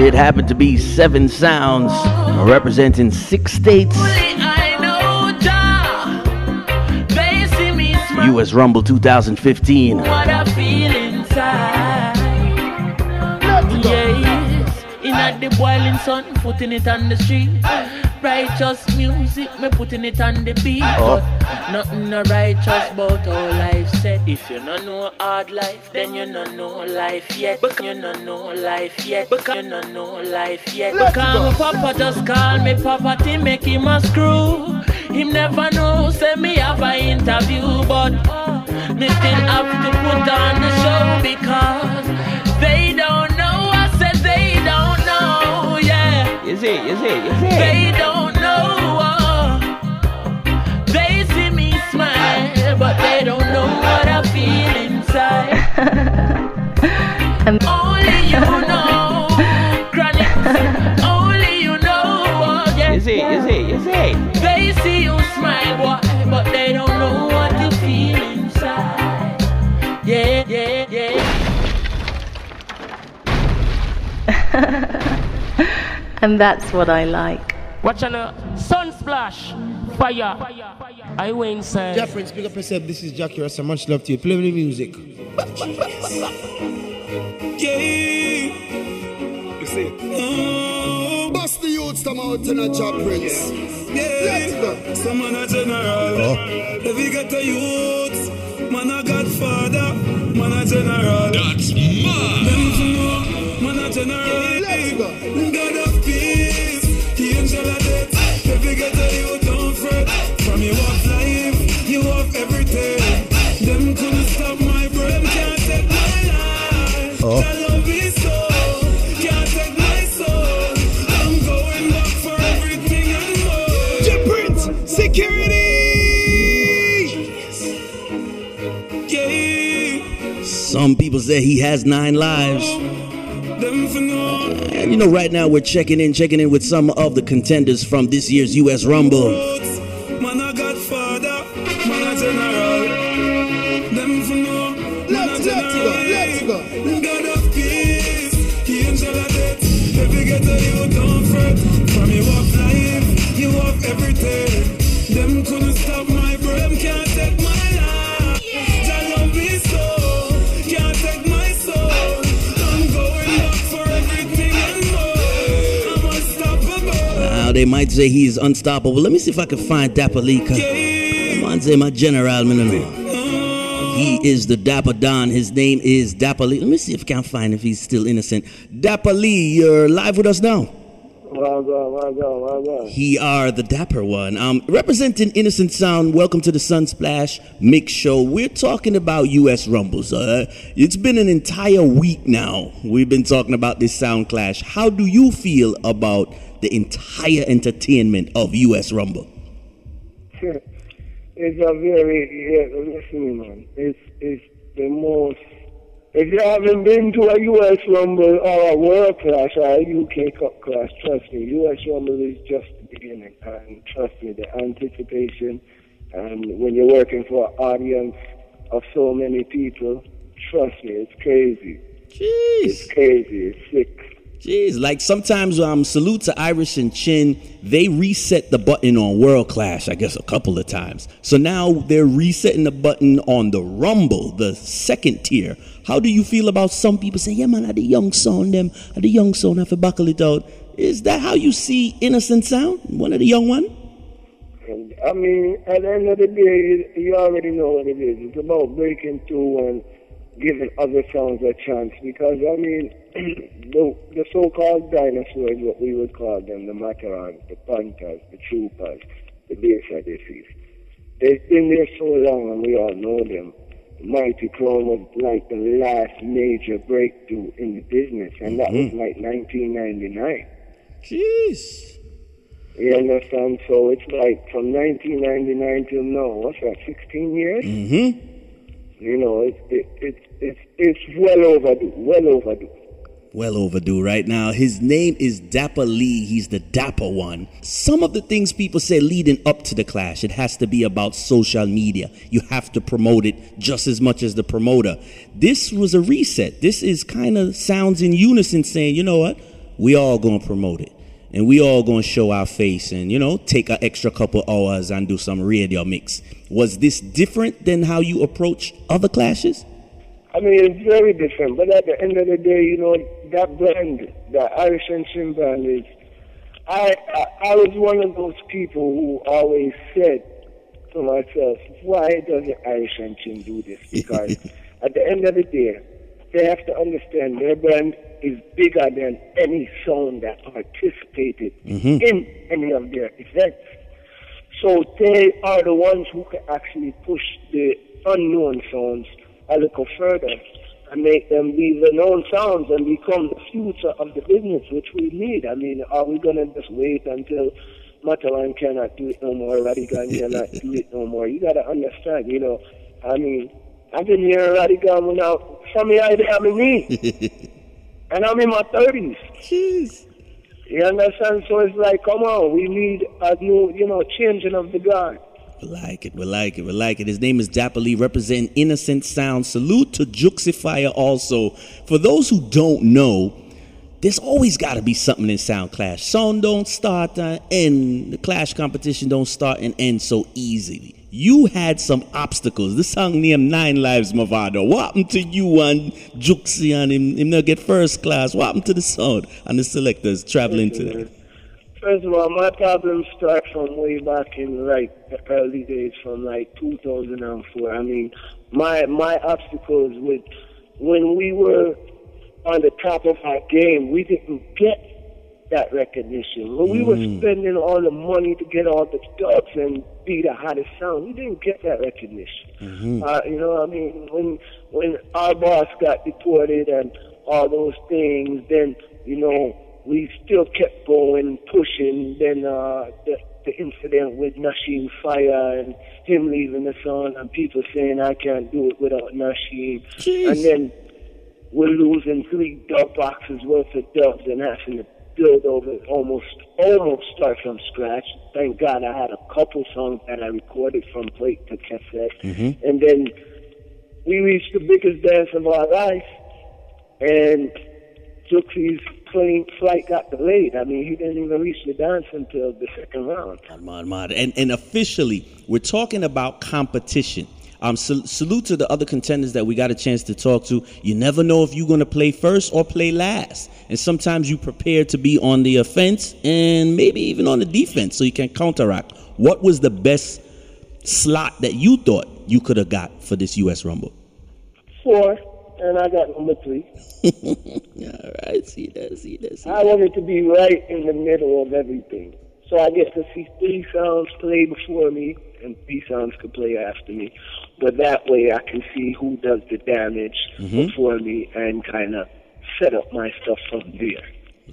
It happened to be seven sounds representing six states. I know, Jah, they see me smile, US Rumble 2015. what I feel inside. Yes, in at the boiling sun, putting it on the street. Righteous music, me putting it on the beat. Oh. But nothing no righteous about how life said. If you no know hard life, then you no know life yet. Because you no know life yet. Because you no know life yet. Let's Because go. my papa just call me papa to make him a screw. Him never know, say me have a interview, but uh, me still have to put on the show because and that's what I like. Watch on a sunsplash, fire. I went inside. Jeff Prince, big up yourself. This is Jackie Russell. Much love to you. Play me the music. (laughs) You see? Mm, bust the youths come out in a job prince. Yeah. Let's go. Some man a general. Oh. If you get a youth, man a godfather, man a general. That's mad. Them to know, man a general. Let's go. God Some people say he has nine lives. Them for know. And you know, right now we're checking in, checking in with some of the contenders from this year's US Rumble. Man a godfather, man a general. Them for know, man a general. Let's go, God of peace, the angel of death. If you get a you don't fret. They might say he's unstoppable. Let me see if I can find Dapalika. Man say my general. He is the Dapper Don. His name is Dapper Lee. Let me see if I can find if he's still innocent. Dapper Lee, you're live with us now. Well done, well done, well done. He are the dapper one. Um, representing Innocent Sound, welcome to the Sunsplash Mix Show. We're talking about U.S. Rumbles. Uh, it's been an entire week now. We've been talking about this sound clash. How do you feel about the entire entertainment of U.S. Rumble? it's a very, yeah, listen, man. It's, it's the most if you haven't been to a US Rumble or a World Clash or a UK Cup Clash, trust me, US Rumble is just the beginning. And trust me, the anticipation and when you're working for an audience of so many people, trust me, it's crazy. Jeez. It's crazy. It's sick. Jeez, like sometimes um salute to Irish and Chin, they reset the button on World Clash, I guess a couple of times. So now they're resetting the button on the Rumble, the second tier. How do you feel about some people saying, Yeah man, at the young sound them, at the young sound have to buckle it out. Is that how you see Innocent Sound? One of the young one? I mean, at the end of the day, you already know what it is. It's about breaking through and giving other sounds a chance because I mean (clears throat) the the so-called dinosaurs, what we would call them, the Matterhorns, the Panthers, the Troopers, the Bass Odysseys. They've been there so long and we all know them. Mighty Crown was like the last major breakthrough in the business and that was like 1999. Jeez. You understand? So it's like from 1999 till now, what's that, 16 years? Mm-hmm. You know, it's it, it, it's it's well overdue, well overdue. Well overdue right now. His name is Dapper Lee. He's the Dapper one. Some of the things people say leading up to the clash, it has to be about social media. You have to promote it just as much as the promoter. This was a reset. This is kind of sounds in unison saying, you know what? We all gonna promote it. And we all gonna show our face and, you know, take an extra couple hours and do some radio mix. Was this different than how you approach other clashes? I mean, it's very different, but at the end of the day, you know, that brand, the Irish and Chin brand is, I, I, I was one of those people who always said to myself, why doesn't Irish and Chin do this? (laughs) Because at the end of the day, they have to understand their brand is bigger than any song that participated Mhm. in any of their events. So they are the ones who can actually push the unknown sounds a little further and make them be the known sounds and become the future of the business, which we need. I mean, are we going to just wait until Matterhorn cannot do it no more, Rodigan cannot (laughs) do it no more? You got to understand, you know, I mean, I've been here Radigan now, some of you have me, (laughs) and I'm in my 30s. Jeez. You understand? So it's like, come on, we need a new, you know, changing of the guard. We like it, we like it, we like it. His name is Dapper Lee, representing Innocent Sound. Salute to Juxifier also. For those who don't know, there's always got to be something in Sound Clash. Song don't start and end. The Clash competition don't start and end so easily. You had some obstacles. The song named Nine Lives Mavado. What happened to you and Juxi and him, him not get first class? What happened to the sound and the selectors traveling to them? First of all, my problems start from way back in like the early days, from like 2004. I mean, my my obstacles with when we were on the top of our game, we didn't get that recognition. When we were Mm. spending all the money to get all the dubs and be the hottest sound, we didn't get that recognition. Mhm. Uh, you know, what I mean, when when our boss got deported and all those things, then you know we still kept going, pushing. Then uh, the the incident with Nasheem Fire and him leaving the song, and people saying I can't do it without Nasheem, and then we're losing three dub boxes worth of dubs and having to build over almost almost start from scratch. Thank God I had a couple songs that I recorded from plate to cassette. Mm-hmm. And then we reached the biggest dance of our life, and Juxi's plane flight got delayed. I mean, he didn't even reach the dance until the second round. Mad, mad. And, and officially, we're talking about competition. Um, sal- salute to the other contenders that we got a chance to talk to. You never know if you're going to play first or play last. And sometimes you prepare to be on the offense and maybe even on the defense so you can counteract. What was the best slot that you thought you could have got for this U.S. Rumble? Four, and I got number three. (laughs) All right, see that, see that, see I wanted to be right in the middle of everything. So I get to see three sounds play before me, and three sounds could play after me. But that way I can see who does the damage Mhm. before me and kind of set up my stuff from there.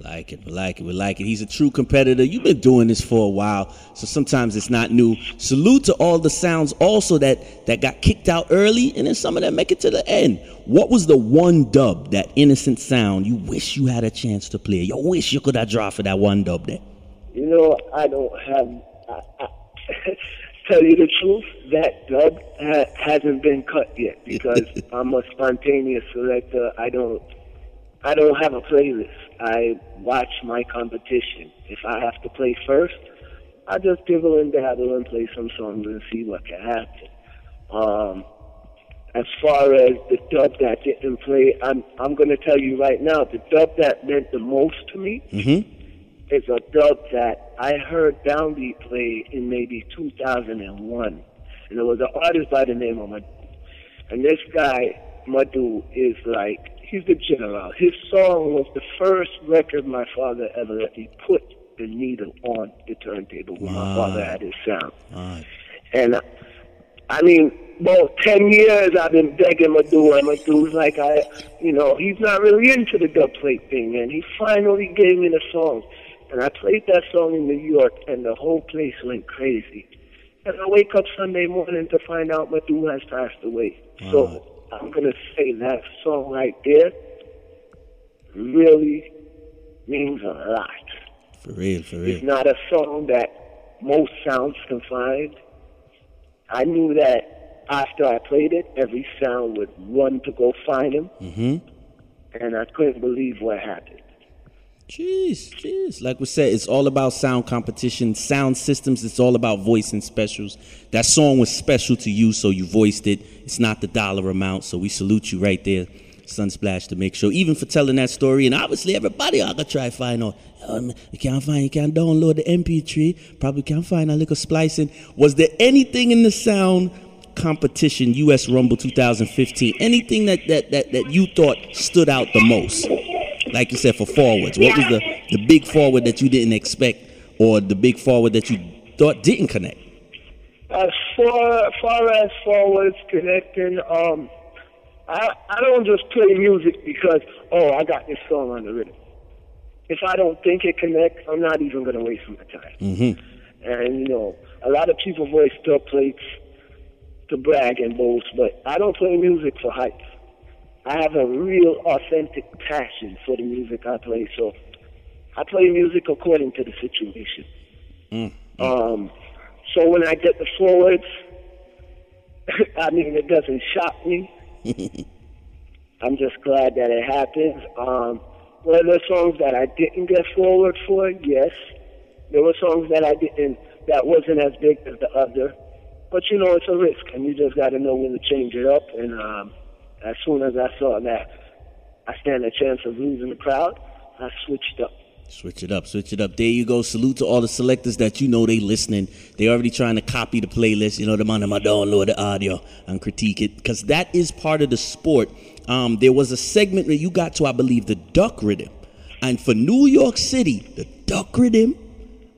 Like it, we like it, we like it. He's a true competitor. You've been doing this for a while, so sometimes it's not new. Salute to all the sounds also that that got kicked out early, and then some of them make it to the end. What was the one dub, that innocent sound, you wish you had a chance to play? You wish you could have dropped for that one dub there. You know, I don't have. I, I, (laughs) tell you the truth, that dub ha- hasn't been cut yet (laughs) because I'm a spontaneous selector. I don't. I don't have a playlist. I watch my competition. If I have to play first, I just dibble and dabble and play some songs and see what can happen. Um, as far as the dub that didn't play, I'm I'm going to tell you right now, the dub that meant the most to me Mm-hmm. Is a dub that I heard Downbeat play in maybe 2001. And it was an artist by the name of Madu. And this guy, Madu, is like, he's the general. His song was the first record my father ever let me put the needle on the turntable when my father had his sound. Alright. And uh, I mean, about 10 years I've been begging Madu, and Madu's like, I, you know, he's not really into the dub plate thing. And he finally gave me the song. And I played that song in New York, and the whole place went crazy. And I wake up Sunday morning to find out Madu has passed away. So I'm going to say that song right there really means a lot. For real, for real. It's not a song that most sounds can find. I knew that after I played it, every sound would run to go find him, Mm-hmm. and I couldn't believe what happened. Jeez, jeez. Like we said, it's all about sound competition, sound systems. It's all about voicing specials. That song was special to you, so you voiced it. It's not the dollar amount, so we salute you right there, Sunsplash, to make sure, even for telling that story. And obviously, everybody ought to try find out. Um, you can't find, you can't download the MP3. Probably can't find a little splicing. Was there anything in the sound competition, US Rumble 2015, anything that that that, that you thought stood out the most? Like you said, for forwards? What was the, the big forward that you didn't expect, or the big forward that you thought didn't connect? As far, far as forwards connecting, um, I I don't just play music because oh I got this song on the rhythm. If I don't think it connects, I'm not even gonna waste my time. Mm-hmm. And you know, a lot of people voice dub plates to brag and boast, but I don't play music for hype. I have a real authentic passion for the music I play, so I play music according to the situation. Mm. Um, so when I get the forwards, (laughs) I mean, it doesn't shock me. (laughs) I'm just glad that it happens. Um, were there songs that I didn't get forward for? Yes. There were songs that I didn't, that wasn't as big as the other. But you know, it's a risk, and you just got to know when to change it up. And um, as soon as I saw that I stand a chance of losing the crowd, I switched up. Switch it up, switch it up. There you go. Salute to all the selectors that you know they listening. They already trying to copy the playlist. You know, the them, I download the audio and critique it because that is part of the sport. Um, there was a segment that you got to, I believe, the duck rhythm, and for New York City, the duck rhythm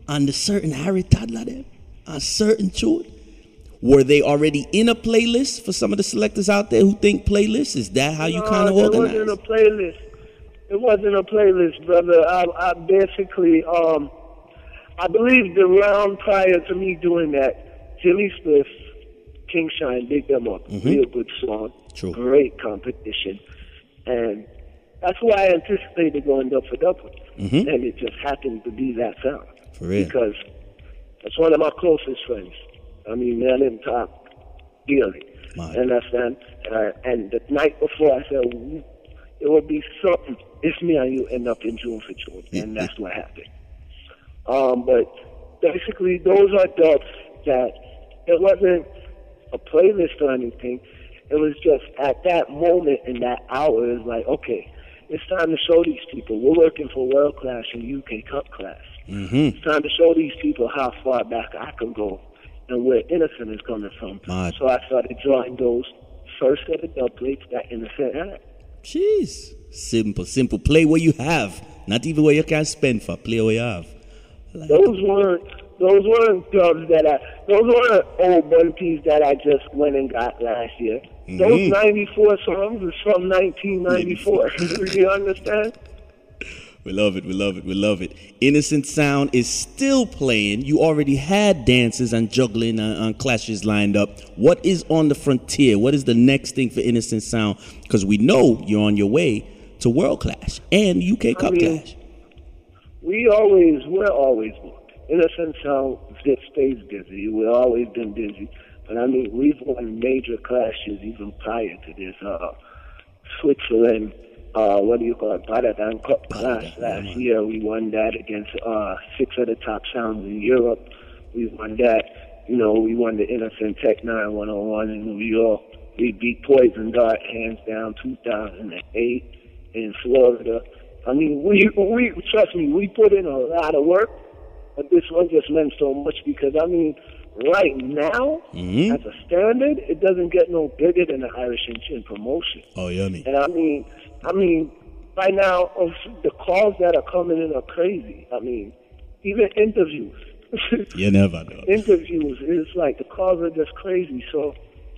on the certain Harry Toddler them, on certain tune. Were they already in a playlist for some of the selectors out there who think playlists? Is that how you kind of It organize? It wasn't a playlist. It wasn't a playlist, brother. I, I basically, um, I believe the round prior to me doing that, Jimmy Smith, King Shine, big them up. Mhm. Real good song. True. Great competition. And that's why I anticipated going up for double. Mhm. And it just happened to be that sound. For real. Because that's one of my closest friends. I mean, me and him talk daily. Understand? And, I, and the night before, I said, it would be something if me and you end up in June for June. And that's what happened. Um, but basically, those are dubs that it wasn't a playlist or anything. It was just at that moment in that hour, it was like, okay, it's time to show these people. We're working for World Class and UK Cup Class. Mm-hmm. It's time to show these people how far back I can go and where Innocent is coming from. Mad. So I started drawing those first set of dub plates that Innocent had. Jeez. Simple, simple. Play what you have. Not even what you can spend for. Play what you have. Those weren't those weren't dubs that I those weren't old bunties that I just went and got last year. Those Mhm. ninety four songs is from nineteen ninety four. Do (laughs) you understand? We love it. We love it. We love it. Innocent Sound is still playing. You already had dances and juggling and, on clashes lined up. What is on the frontier? What is the next thing for Innocent Sound? Because we know you're on your way to World Clash and UK Cup mean, Clash. We always we're always. Innocent Sound stays busy. We've always been busy. But I mean we've won major clashes even prior to this. Uh Switzerland, uh what do you call it, Badadan Cup clash last year. We won that against uh six of the top sounds in Europe. We won that. You know, we won the Innocent Tech 9101 in New York. We beat Poison Dart hands down 2008 in Florida. I mean, we we trust me, we put in a lot of work, but this one just meant so much because I mean, right now, Mhm. as a standard, it doesn't get no bigger than the Irish and Chin promotion. Oh, yummy. And I mean, I mean, right now, the calls that are coming in are crazy. I mean, even interviews. (laughs) You never know. interviews, it's like the calls are just crazy. So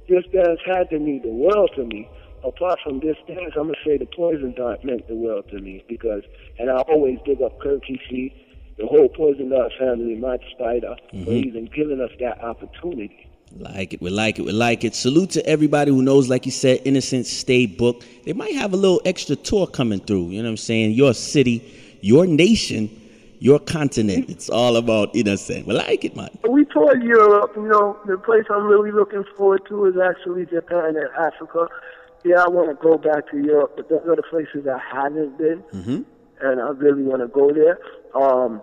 this dance had to mean the world to me. Apart from this dance, I'm gonna say the Poison Dart meant the world to me because, and I always big up Kirky C, the whole Poison Dart family, my Spider, for Mhm. even giving us that opportunity. Like it, we like it, we like it. Salute to everybody who knows, like you said, Innocent Stay Booked. They might have a little extra tour coming through. You know what I'm saying? Your city, your nation, your continent. It's all about Innocent. We like it, man. We toured Europe. You know, the place I'm really looking forward to is actually Japan and Africa. Yeah, I want to go back to Europe, but those are the places I haven't been. Mm-hmm. and I really want to go there. Um,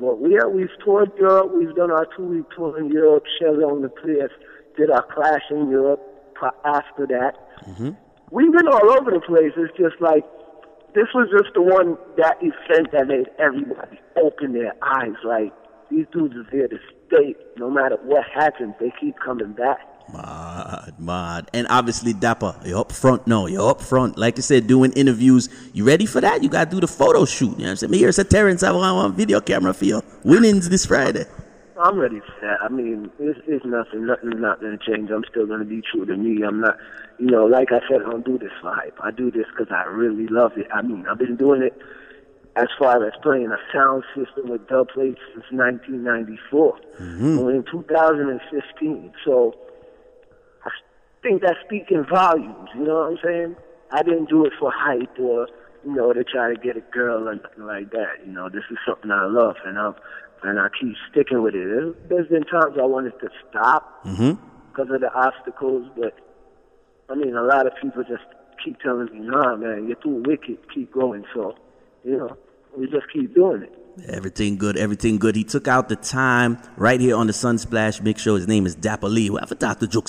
but we are, we've toured Europe. We've done our two week tour in Europe. Shelly on the place did our clash in Europe. After that, Mm-hmm. we've been all over the place. It's just like this was just the one that event that made everybody open their eyes. Like these dudes is here to stay. No matter what happens, they keep coming back. Mad, mad. And obviously, Dapper, you're up front No, You're up front. Like I said, doing interviews. You ready for that? You got to do the photo shoot. You know what I'm saying? Me here, say, Terrence, I want one video camera for you. Winnings this Friday. I'm ready for that. I mean, it's, it's nothing. Nothing's not going to change. I'm still going to be true to me. I'm not, you know, like I said, I don't do this for hype. I do this because I really love it. I mean, I've been doing it as far as playing a sound system with dub plates since 1994. Mm-hmm. We're in 2015. So I think that's speaking volumes. You know what I'm saying? I didn't do it for hype or, you know, to try to get a girl or nothing like that. You know, this is something I love and I'm, and I keep sticking with it. There's- There's been times I wanted to stop Mm-hmm. because of the obstacles, but I mean, a lot of people just keep telling me, nah, man, you're too wicked, keep going. So, you know, we just keep doing it. Everything good, everything good. He took out the time right here on the Sunsplash Mix Show. His name is Dapper Lee. We have to have to talk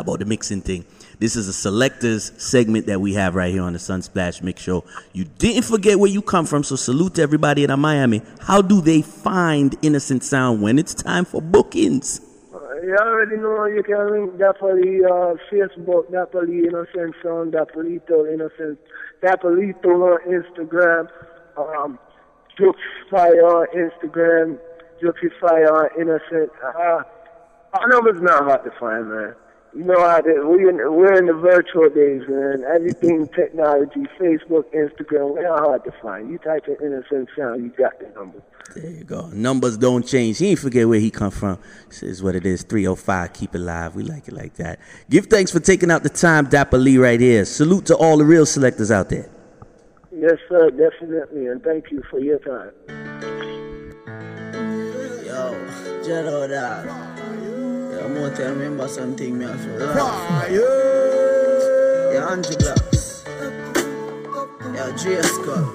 about the mixing thing. This is a selectors segment that we have right here on the Sunsplash Mix Show. You didn't forget where you come from, so salute to everybody in Miami. How do they find Innocent Sound when it's time for bookings? You already know you can link Dapoli, uh, Facebook, Dapoli Innocent Sound, Dapolito Innocent, Dapolito on Instagram, um, Jukes Fire on Instagram, Jukes Fire on Innocent. Uh, our number's not hard to find, man. You know how is. We in, we're in the virtual days, man. Everything technology, Facebook, Instagram, we're not hard to find. You type in Innocent Sound, you got the number. There you go. Numbers don't change. He ain't forget where he come from. This is what it is. 305. Keep it live. We like it like that. Give thanks for taking out the time, Dapper Lee, right here. Salute to all the real selectors out there. Yes, sir, definitely, and thank you for your time. Yo, Jero dog. I'm gonna remember something me have to rap. Yo, Angie Blocks. Yo, J Scott.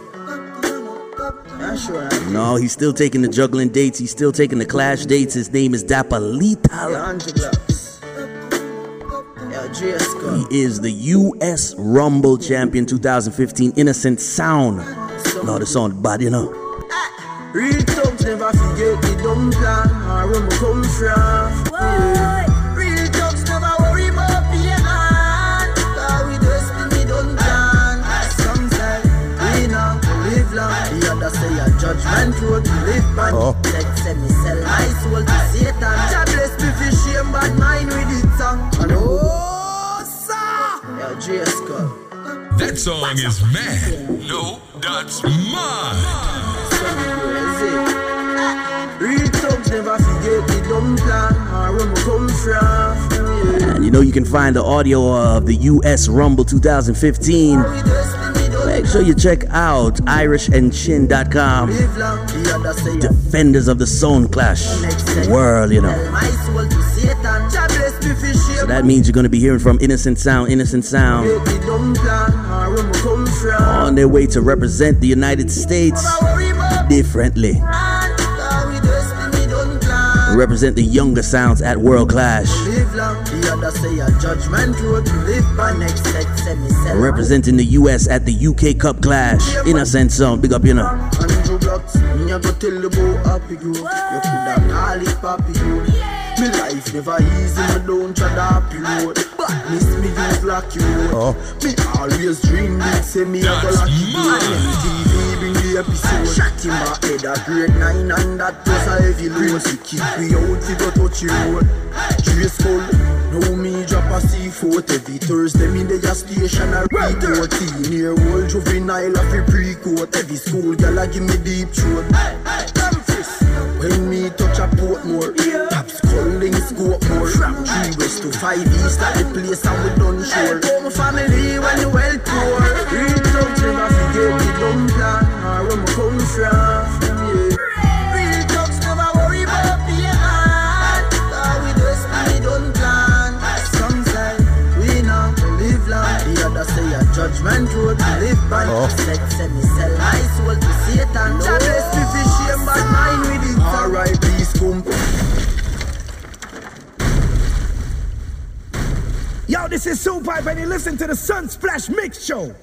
Yeah, sure. No, he's still taking the juggling dates. He's still taking the clash dates. His name is Dapper Lee He is the U.S. Rumble Champion 2015 Innocent Sound. No, the sound bad, you know. Eh, real thugs never forget the dumb plan or where we come from. Yeah. Real thugs never worry about pagan. Cause we destiny don't plan. Some say we not live long. The other say a judgment road to live by. Oh. Like say me sell my soul to Satan. God bless me for shame, bad mind with it song. And sir. Yeah, J. Scott. That song is mad. No, that's mine. Real thugs never forget the dumb plan or where we come from. And you know you can find the audio of the US Rumble 2015. Make sure you check out irishandchin.com. Live long, the other say Defenders of the Sound Clash world, you know. So that means you're going to be hearing from Innocent Sound, Innocent Sound on their way to represent the United States differently. Represent the younger sounds at World Clash. Representing the US at the UK Cup Clash. Innocent Sound, big up, you know. Me a go tell you about happy girl. You coulda call it. Me life never easy, me don't try to road. Miss me use lock you road. Me always dream big, say me a go lucky girl. MTV bring the episode. Shot in my head a grade nine and that was a heavy load. To kick me out, we go touch the road. Trace skull, now me drop a C4 every Thursday. Me a station a report. Teen year old juvenile a fi pre-court. Every school girl a give me deep throat. When me touch a Portmore, top calling scope more. From three west to five east at the place and we done sure. Home family when you well poor. Real thugs never forget the dumb plan or where me come from. Yeah. Real thugs never worry about pagan. Cause we destiny don't plan. Some say we not live long. The other say a judgment road to live by. Oh. Sex say me sell my soul to Satan. God bless me for shame, but mine with it. R.I.P. scum. Yo, this is Super and you listen to the Sunsplash Mix Show